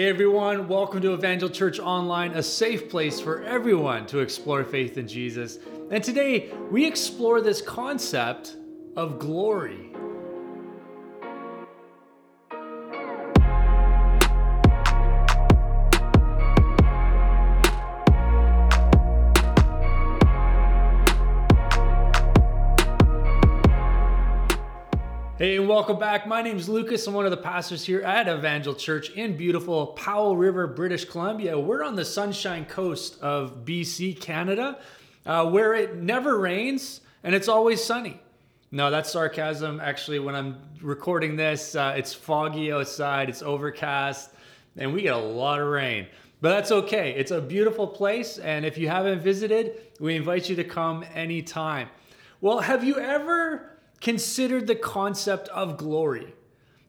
Hey everyone, welcome to Evangel Church Online, a safe place for everyone to explore faith in Jesus. And today we explore this concept of glory. Welcome back. My name is Lucas. I'm one of the pastors here at Evangel Church in beautiful Powell River, British Columbia. We're on the sunshine coast of BC, Canada, uh, where it never rains and it's always sunny. No, that's sarcasm. Actually, when I'm recording this, uh, it's foggy outside, it's overcast, and we get a lot of rain. But that's okay. It's a beautiful place, and if you haven't visited, we invite you to come anytime. Well, have you ever considered the concept of glory.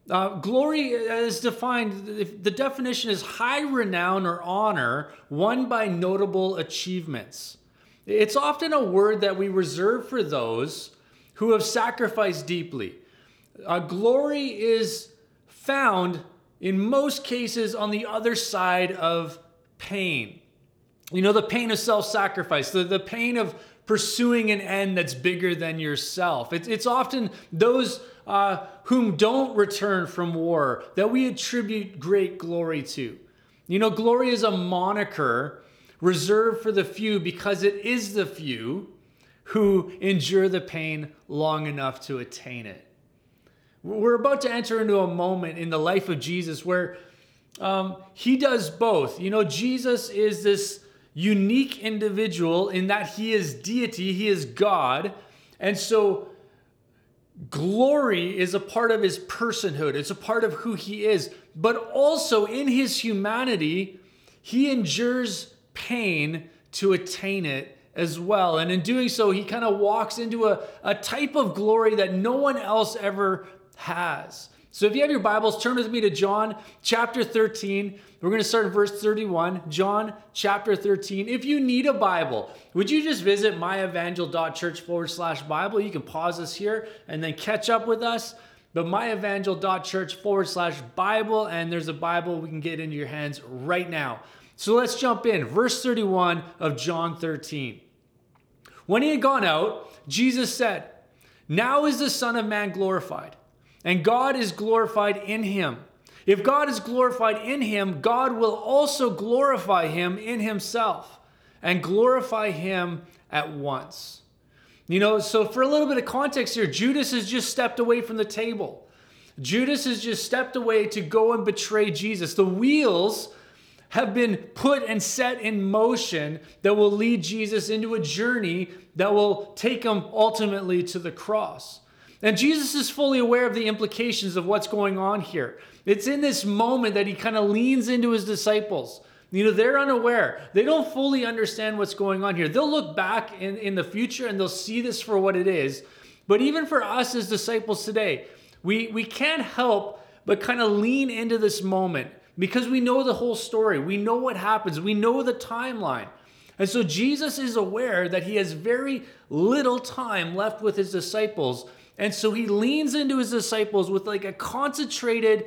Uh, glory is defined, the definition is high renown or honor won by notable achievements. It's often a word that we reserve for those who have sacrificed deeply. Uh, glory is found in most cases on the other side of pain. You know, the pain of self sacrifice, the, the pain of pursuing an end that's bigger than yourself. It's, it's often those uh, whom don't return from war that we attribute great glory to. You know, glory is a moniker reserved for the few because it is the few who endure the pain long enough to attain it. We're about to enter into a moment in the life of Jesus where um, he does both. You know, Jesus is this unique individual in that he is deity, he is God. And so glory is a part of his personhood, it's a part of who he is. But also in his humanity, he endures pain to attain it as well. And in doing so, he kind of walks into a, a type of glory that no one else ever has. So if you have your Bibles, turn with me to John chapter 13. We're going to start in verse 31. John chapter 13. If you need a Bible, would you just visit myevangel.church forward slash Bible? You can pause us here and then catch up with us. But myevangel.church forward slash Bible, and there's a Bible we can get into your hands right now. So let's jump in. Verse 31 of John 13. When he had gone out, Jesus said, Now is the Son of Man glorified and God is glorified in him. If God is glorified in him, God will also glorify him in himself and glorify him at once. You know, so for a little bit of context here, Judas has just stepped away from the table. Judas has just stepped away to go and betray Jesus. The wheels have been put and set in motion that will lead Jesus into a journey that will take him ultimately to the cross. And Jesus is fully aware of the implications of what's going on here. It's in this moment that he kind of leans into his disciples. You know, they're unaware. They don't fully understand what's going on here. They'll look back in, in the future and they'll see this for what it is. But even for us as disciples today, we, we can't help but kind of lean into this moment because we know the whole story. We know what happens. We know the timeline. And so Jesus is aware that he has very little time left with his disciples and so he leans into his disciples with like a concentrated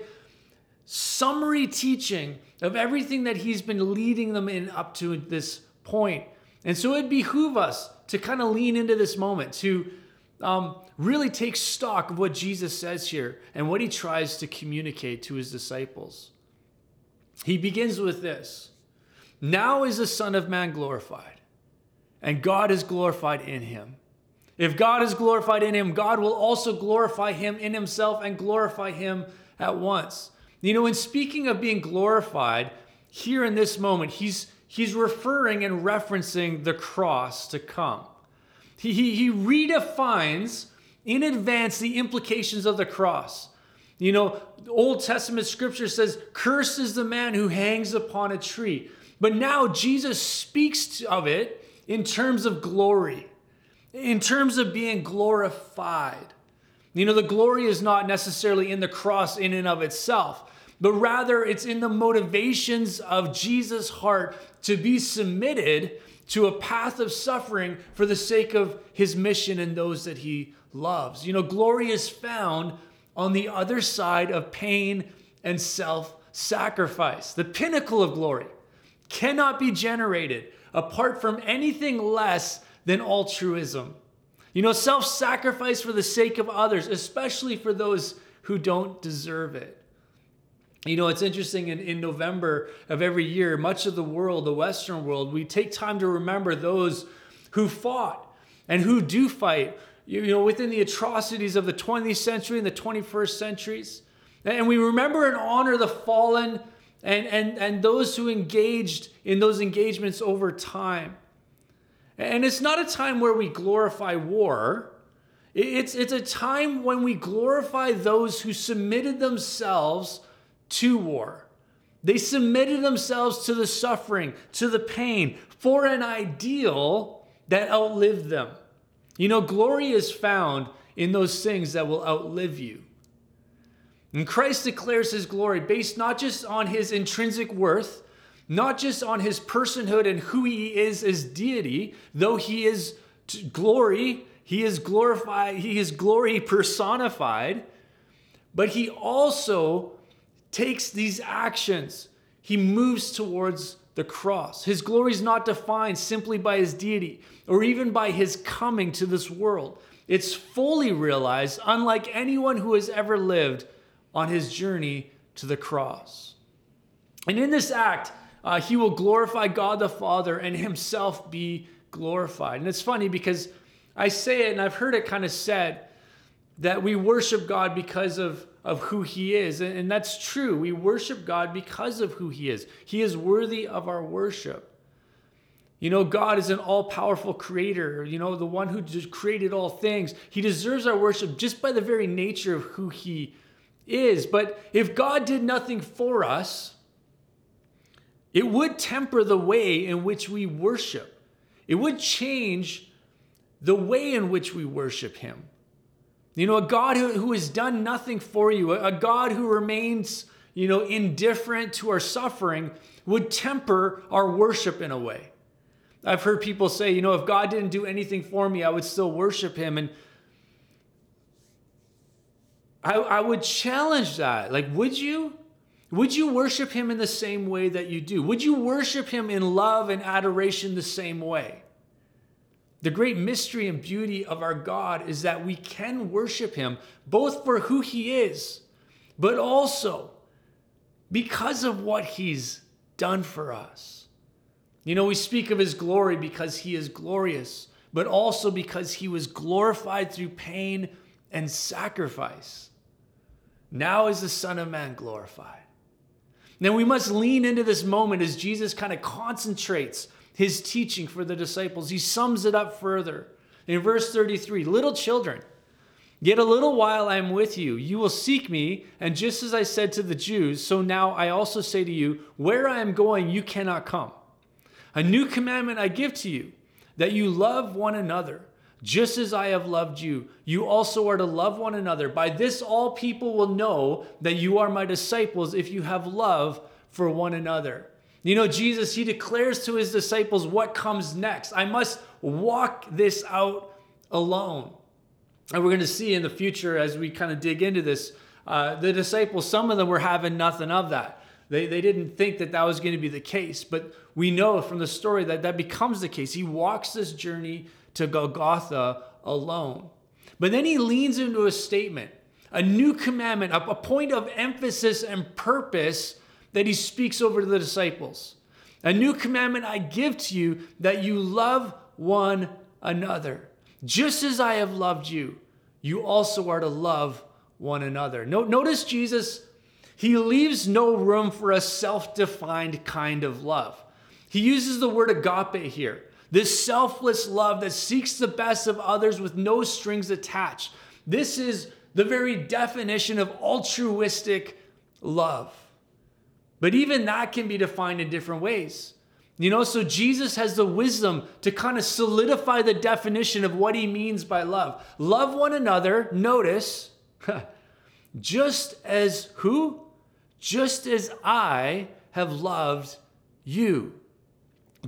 summary teaching of everything that he's been leading them in up to this point. And so it behoove us to kind of lean into this moment, to um, really take stock of what Jesus says here and what he tries to communicate to his disciples. He begins with this Now is the Son of Man glorified, and God is glorified in him. If God is glorified in him, God will also glorify him in himself and glorify him at once. You know, in speaking of being glorified, here in this moment, he's, he's referring and referencing the cross to come. He, he, he redefines in advance the implications of the cross. You know, Old Testament scripture says, Cursed is the man who hangs upon a tree. But now Jesus speaks of it in terms of glory in terms of being glorified. You know, the glory is not necessarily in the cross in and of itself, but rather it's in the motivations of Jesus' heart to be submitted to a path of suffering for the sake of his mission and those that he loves. You know, glory is found on the other side of pain and self sacrifice. The pinnacle of glory cannot be generated apart from anything less than altruism. You know, self sacrifice for the sake of others, especially for those who don't deserve it. You know, it's interesting in, in November of every year, much of the world, the Western world, we take time to remember those who fought and who do fight, you know, within the atrocities of the 20th century and the 21st centuries. And we remember and honor the fallen and, and, and those who engaged in those engagements over time. And it's not a time where we glorify war. It's, it's a time when we glorify those who submitted themselves to war. They submitted themselves to the suffering, to the pain, for an ideal that outlived them. You know, glory is found in those things that will outlive you. And Christ declares his glory based not just on his intrinsic worth, not just on his personhood and who he is as deity, though he is glory, he is glorified, he is glory personified, but he also takes these actions. He moves towards the cross. His glory is not defined simply by his deity or even by his coming to this world. It's fully realized, unlike anyone who has ever lived on his journey to the cross. And in this act, uh, he will glorify God the Father and himself be glorified. And it's funny because I say it and I've heard it kind of said that we worship God because of, of who he is. And, and that's true. We worship God because of who he is. He is worthy of our worship. You know, God is an all powerful creator, you know, the one who created all things. He deserves our worship just by the very nature of who he is. But if God did nothing for us, it would temper the way in which we worship. It would change the way in which we worship Him. You know, a God who, who has done nothing for you, a, a God who remains, you know, indifferent to our suffering, would temper our worship in a way. I've heard people say, you know, if God didn't do anything for me, I would still worship Him. And I, I would challenge that. Like, would you? Would you worship him in the same way that you do? Would you worship him in love and adoration the same way? The great mystery and beauty of our God is that we can worship him both for who he is, but also because of what he's done for us. You know, we speak of his glory because he is glorious, but also because he was glorified through pain and sacrifice. Now is the Son of Man glorified. Then we must lean into this moment as Jesus kind of concentrates his teaching for the disciples. He sums it up further. In verse 33, little children, yet a little while I am with you. You will seek me, and just as I said to the Jews, so now I also say to you, where I am going, you cannot come. A new commandment I give to you, that you love one another. Just as I have loved you, you also are to love one another. By this, all people will know that you are my disciples if you have love for one another. You know, Jesus, he declares to his disciples what comes next. I must walk this out alone. And we're going to see in the future as we kind of dig into this, uh, the disciples, some of them were having nothing of that. They, they didn't think that that was going to be the case, but we know from the story that that becomes the case. He walks this journey to Golgotha alone. But then he leans into a statement, a new commandment, a, point of emphasis and purpose that he speaks over to the disciples. A new commandment I give to you that you love one another. Just as I have loved you, you also are to love one another. Notice Jesus, he leaves no room for a self defined kind of love. He uses the word agape here. This selfless love that seeks the best of others with no strings attached. This is the very definition of altruistic love. But even that can be defined in different ways. You know, so Jesus has the wisdom to kind of solidify the definition of what he means by love. Love one another, notice, just as who? Just as I have loved you.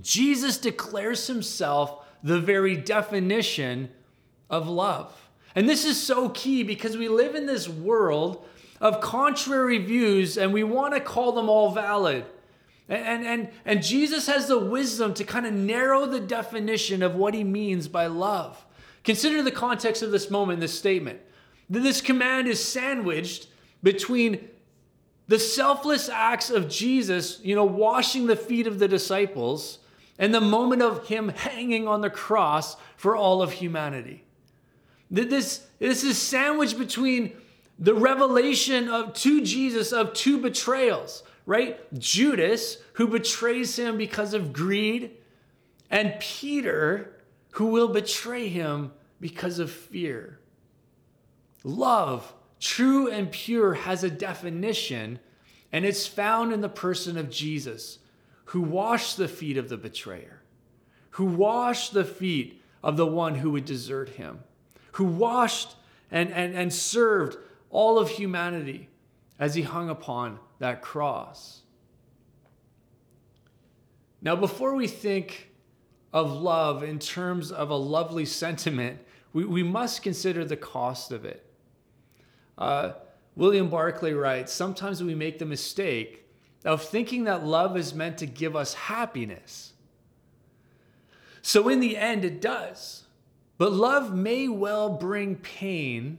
Jesus declares himself the very definition of love. And this is so key because we live in this world of contrary views and we want to call them all valid. And, and, and Jesus has the wisdom to kind of narrow the definition of what he means by love. Consider the context of this moment, this statement. This command is sandwiched between the selfless acts of Jesus, you know, washing the feet of the disciples, and the moment of him hanging on the cross for all of humanity. This, this is sandwiched between the revelation of to Jesus of two betrayals, right? Judas, who betrays him because of greed, and Peter, who will betray him because of fear. Love, true and pure, has a definition, and it's found in the person of Jesus, who washed the feet of the betrayer, who washed the feet of the one who would desert him, who washed and, and, and served all of humanity as he hung upon that cross. Now, before we think of love in terms of a lovely sentiment, we, we must consider the cost of it. Uh, William Barclay writes Sometimes we make the mistake of thinking that love is meant to give us happiness. So, in the end, it does. But love may well bring pain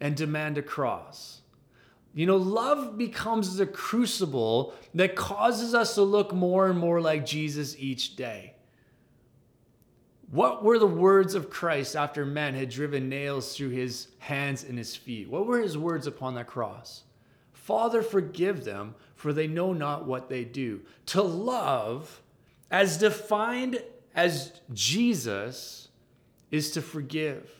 and demand a cross. You know, love becomes the crucible that causes us to look more and more like Jesus each day. What were the words of Christ after men had driven nails through his hands and his feet? What were his words upon the cross? Father, forgive them, for they know not what they do. To love, as defined as Jesus, is to forgive.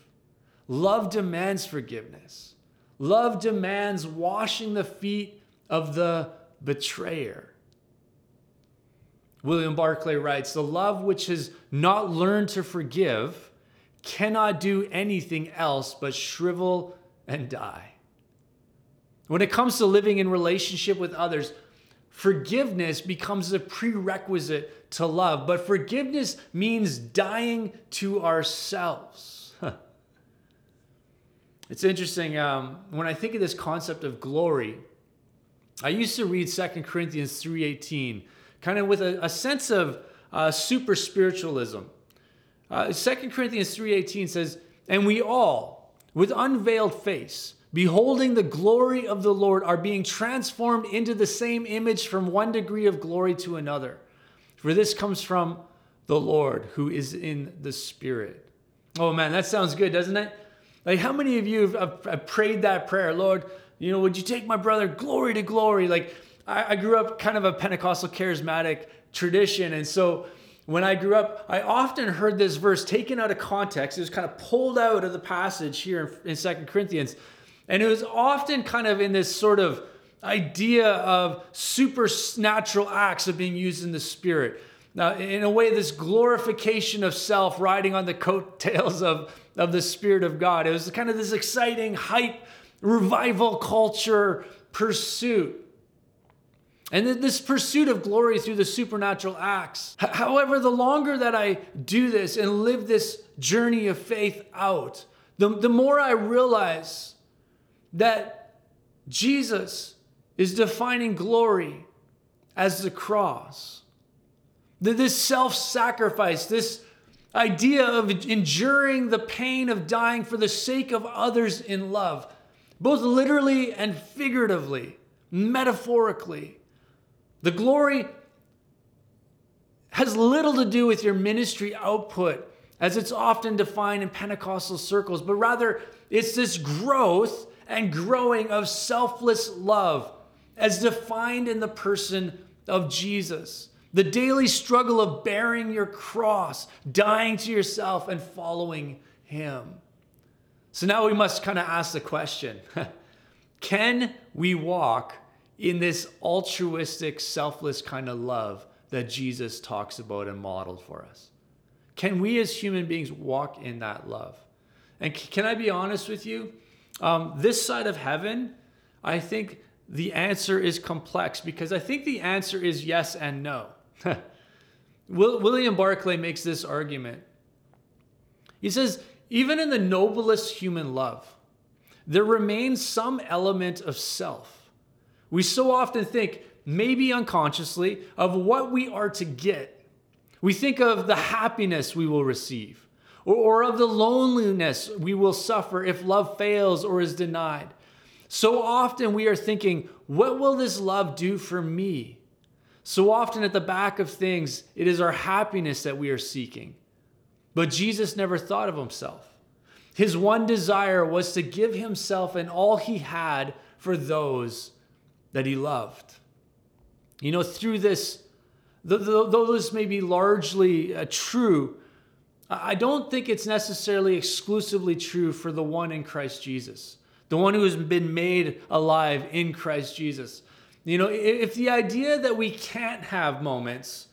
Love demands forgiveness. Love demands washing the feet of the betrayer. William Barclay writes The love which has not learned to forgive cannot do anything else but shrivel and die. When it comes to living in relationship with others, forgiveness becomes a prerequisite to love. But forgiveness means dying to ourselves. It's interesting. Um, when I think of this concept of glory, I used to read 2 Corinthians 3.18 kind of with a, a sense of uh, super spiritualism. Uh, 2 Corinthians 3.18 says, And we all, with unveiled face, beholding the glory of the Lord, are being transformed into the same image from one degree of glory to another. For this comes from the Lord who is in the Spirit. Oh man, that sounds good, doesn't it? Like, how many of you have, have prayed that prayer? Lord, you know, would you take my brother glory to glory? Like, I, I grew up kind of a Pentecostal charismatic tradition. And so when I grew up, I often heard this verse taken out of context. It was kind of pulled out of the passage here in, in Second Corinthians. And it was often kind of in this sort of idea of supernatural acts of being used in the spirit. Now, in a way, this glorification of self riding on the coattails of, of the Spirit of God. It was kind of this exciting hype, revival culture pursuit. And this pursuit of glory through the supernatural acts. However, the longer that I do this and live this journey of faith out, the, the more I realize that Jesus is defining glory as the cross. That this self sacrifice, this idea of enduring the pain of dying for the sake of others in love, both literally and figuratively, metaphorically the glory has little to do with your ministry output, as it's often defined in Pentecostal circles, but rather it's this growth and growing of selfless love as defined in the person of Jesus. The daily struggle of bearing your cross, dying to yourself, and following Him. So now we must kind of ask the question can we walk in this altruistic, selfless kind of love that Jesus talks about and modeled for us? Can we as human beings walk in that love? And can I be honest with you? Um, this side of heaven, I think the answer is complex because I think the answer is yes and no. William Barclay makes this argument. He says, even in the noblest human love, there remains some element of self. We so often think, maybe unconsciously, of what we are to get. We think of the happiness we will receive, or, or of the loneliness we will suffer if love fails or is denied. So often we are thinking, what will this love do for me? So often at the back of things, it is our happiness that we are seeking. But Jesus never thought of himself. His one desire was to give himself and all he had for those that he loved. You know, through this, though this may be largely uh, true, I don't think it's necessarily exclusively true for the one in Christ Jesus, the one who has been made alive in Christ Jesus. You know, if the idea that we can't have moments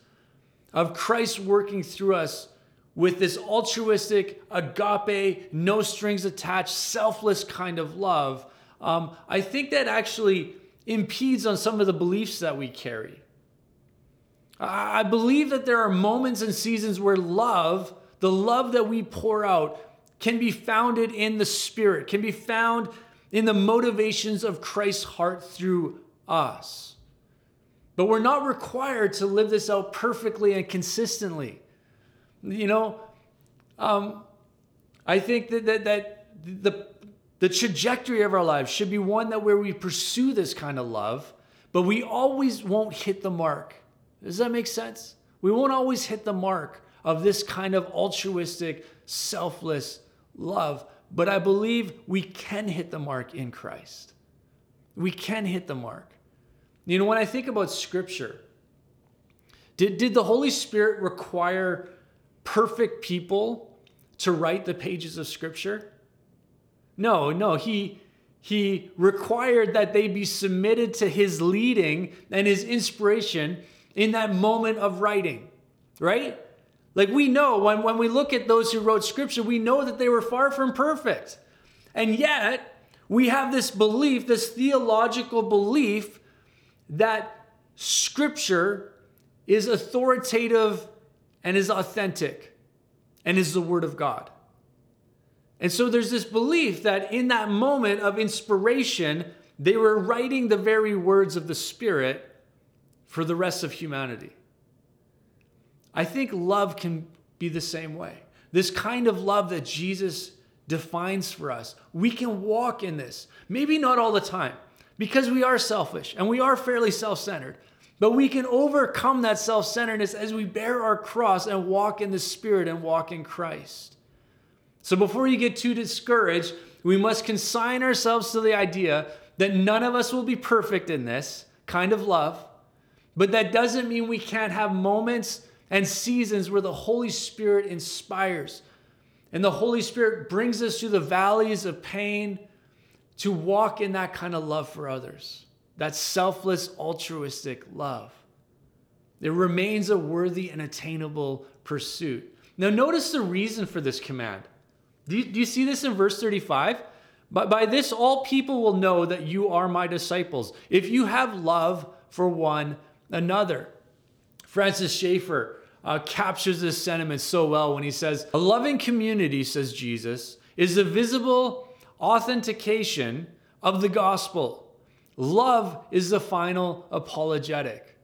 of Christ working through us with this altruistic, agape, no strings attached, selfless kind of love, um, I think that actually impedes on some of the beliefs that we carry. I believe that there are moments and seasons where love, the love that we pour out, can be founded in the Spirit, can be found in the motivations of Christ's heart through us. But we're not required to live this out perfectly and consistently. You know, um, I think that, that, that the, the trajectory of our lives should be one that where we pursue this kind of love, but we always won't hit the mark. Does that make sense? We won't always hit the mark of this kind of altruistic, selfless love, but I believe we can hit the mark in Christ. We can hit the mark. You know, when I think about scripture, did, did the Holy Spirit require perfect people to write the pages of scripture? No, no, he he required that they be submitted to his leading and his inspiration in that moment of writing, right? Like we know when, when we look at those who wrote scripture, we know that they were far from perfect. And yet, we have this belief, this theological belief, that scripture is authoritative and is authentic and is the Word of God. And so there's this belief that in that moment of inspiration, they were writing the very words of the Spirit for the rest of humanity. I think love can be the same way. This kind of love that Jesus defines for us, we can walk in this. Maybe not all the time, because we are selfish and we are fairly self centered. But we can overcome that self centeredness as we bear our cross and walk in the Spirit and walk in Christ. So before you get too discouraged, we must consign ourselves to the idea that none of us will be perfect in this kind of love. But that doesn't mean we can't have moments and seasons where the Holy Spirit inspires. And the Holy Spirit brings us through the valleys of pain to walk in that kind of love for others that selfless, altruistic love. It remains a worthy and attainable pursuit. Now, notice the reason for this command. Do you, do you see this in verse 35? But by this, all people will know that you are my disciples, if you have love for one another. Francis Schaeffer uh, captures this sentiment so well when he says, A loving community, says Jesus, is the visible authentication of the gospel Love is the final apologetic.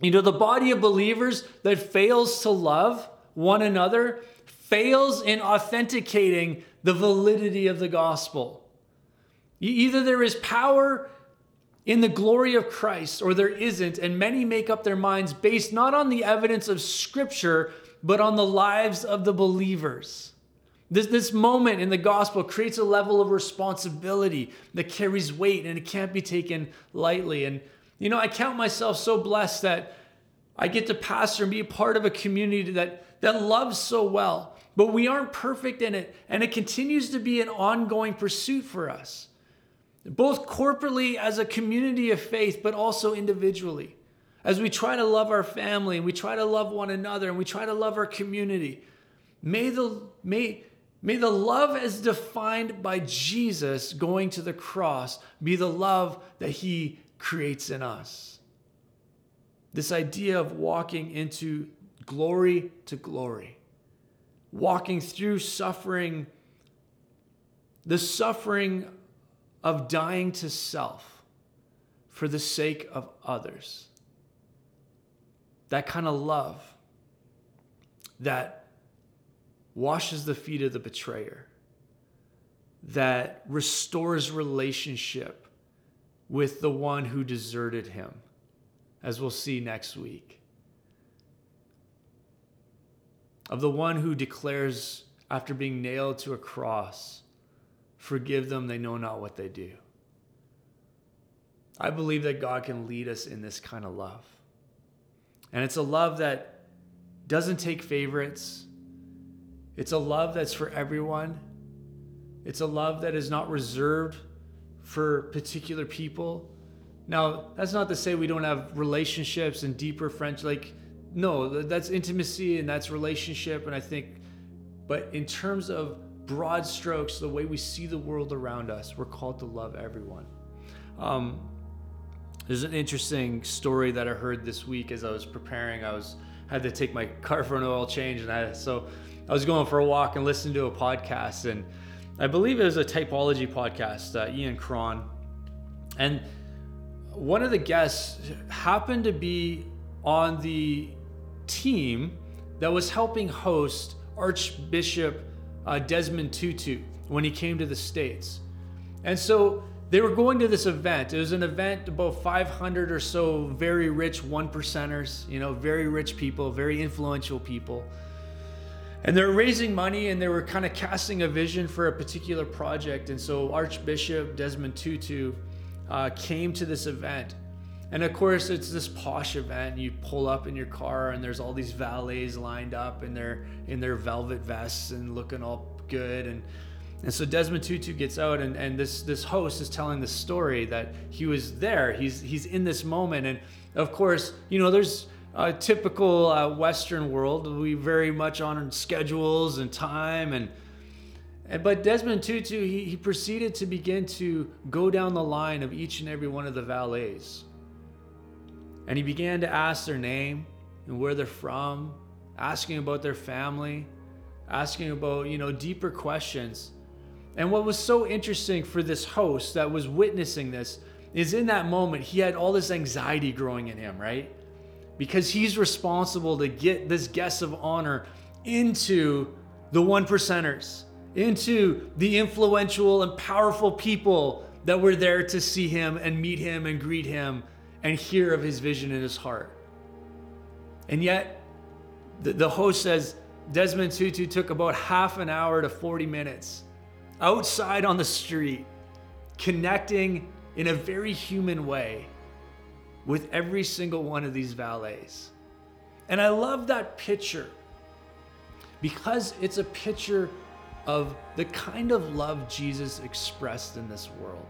You know, the body of believers that fails to love one another fails in authenticating the validity of the gospel. Either there is power in the glory of Christ or there isn't, and many make up their minds based not on the evidence of Scripture, but on the lives of the believers. This, this moment in the gospel creates a level of responsibility that carries weight and it can't be taken lightly. And, you know, I count myself so blessed that I get to pastor and be a part of a community that, that loves so well. But we aren't perfect in it, and it continues to be an ongoing pursuit for us, both corporately as a community of faith, but also individually. As we try to love our family and we try to love one another and we try to love our community, may the may May the love as defined by Jesus going to the cross be the love that he creates in us. This idea of walking into glory to glory, walking through suffering, the suffering of dying to self for the sake of others. That kind of love that washes the feet of the betrayer, that restores relationship with the one who deserted him, as we'll see next week. Of the one who declares after being nailed to a cross, Forgive them, they know not what they do. I believe that God can lead us in this kind of love. And it's a love that doesn't take favorites. It's a love that's for everyone. It's a love that is not reserved for particular people. Now, that's not to say we don't have relationships and deeper friendships. Like, no, that's intimacy and that's relationship. And I think, but in terms of broad strokes, the way we see the world around us, we're called to love everyone. Um, there's an interesting story that I heard this week as I was preparing. I was had to take my car for an oil change, and I so I was going for a walk and listening to a podcast, and I believe it was a typology podcast, uh, Ian Cron, and one of the guests happened to be on the team that was helping host Archbishop uh, Desmond Tutu when he came to the States. And so they were going to this event. It was an event about 500 or so very rich one percenters, you know, very rich people, very influential people. And they were raising money and they were kind of casting a vision for a particular project. And so Archbishop Desmond Tutu uh, came to this event. And of course, it's this posh event. You pull up in your car, and there's all these valets lined up in their in their velvet vests and looking all good. And and so Desmond Tutu gets out, and, and this this host is telling the story that he was there. He's he's in this moment, and of course, you know, there's a typical uh, Western world. We very much on schedules and time and. And, but Desmond Tutu, he, he proceeded to begin to go down the line of each and every one of the valets and he began to ask their name and where they're from, asking about their family, asking about, you know, deeper questions. And what was so interesting for this host that was witnessing this is in that moment, he had all this anxiety growing in him, right? Because he's responsible to get this guest of honor into the one percenters, into the influential and powerful people that were there to see him and meet him and greet him and hear of his vision in his heart. And yet, the, the host says Desmond Tutu took about half an hour to 40 minutes outside on the street, connecting in a very human way with every single one of these valets. And I love that picture because it's a picture of the kind of love Jesus expressed in this world.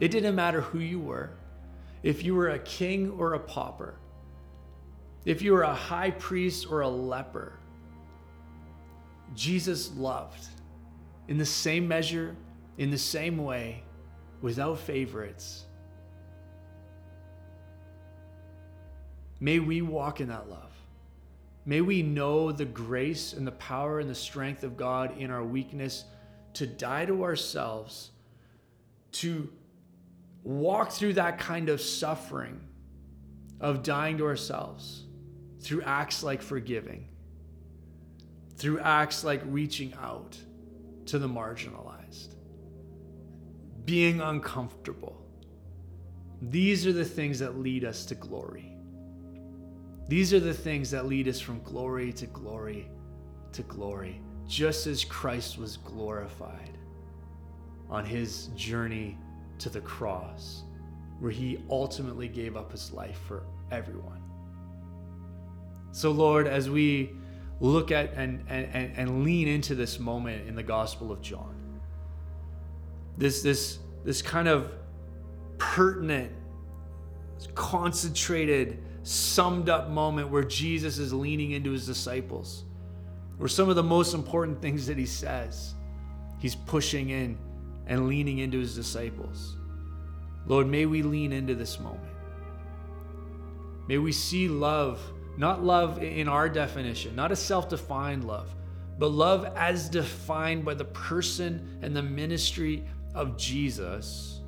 It didn't matter who you were, if you were a king or a pauper, if you were a high priest or a leper, Jesus loved in the same measure, in the same way, without favorites. May we walk in that love. May we know the grace and the power and the strength of God in our weakness to die to ourselves, to walk through that kind of suffering of dying to ourselves through acts like forgiving, through acts like reaching out to the marginalized, being uncomfortable. These are the things that lead us to glory. These are the things that lead us from glory to glory to glory, just as Christ was glorified on his journey to the cross, where he ultimately gave up his life for everyone. So, Lord, as we look at and, and, and lean into this moment in the Gospel of John, this, this, this kind of pertinent, concentrated, summed up moment where Jesus is leaning into his disciples, where some of the most important things that he says, he's pushing in and leaning into his disciples. Lord, may we lean into this moment. May we see love, not love in our definition, not a self defined love, but love as defined by the person and the ministry of Jesus,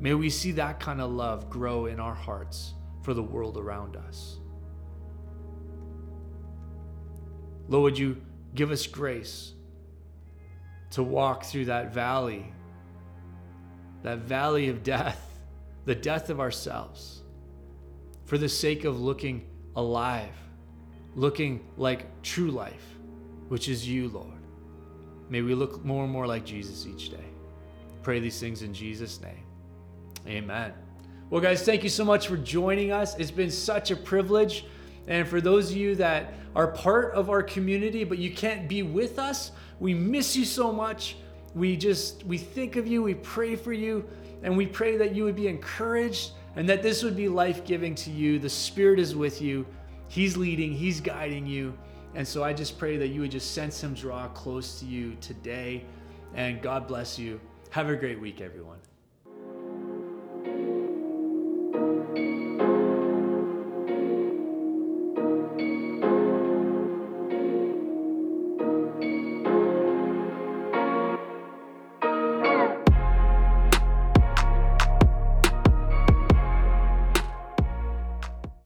may we see that kind of love grow in our hearts for the world around us. Lord, would you give us grace to walk through that valley, that valley of death, the death of ourselves, for the sake of looking alive, looking like true life, which is you, Lord. May we look more and more like Jesus each day. Pray these things in Jesus' name. Amen. Well, guys, thank you so much for joining us. It's been such a privilege. And for those of you that are part of our community, but you can't be with us, we miss you so much. We just, we think of you, we pray for you, and we pray that you would be encouraged and that this would be life giving to you. The Spirit is with you, He's leading, He's guiding you. And so I just pray that you would just sense Him draw close to you today. And God bless you. Have a great week, everyone.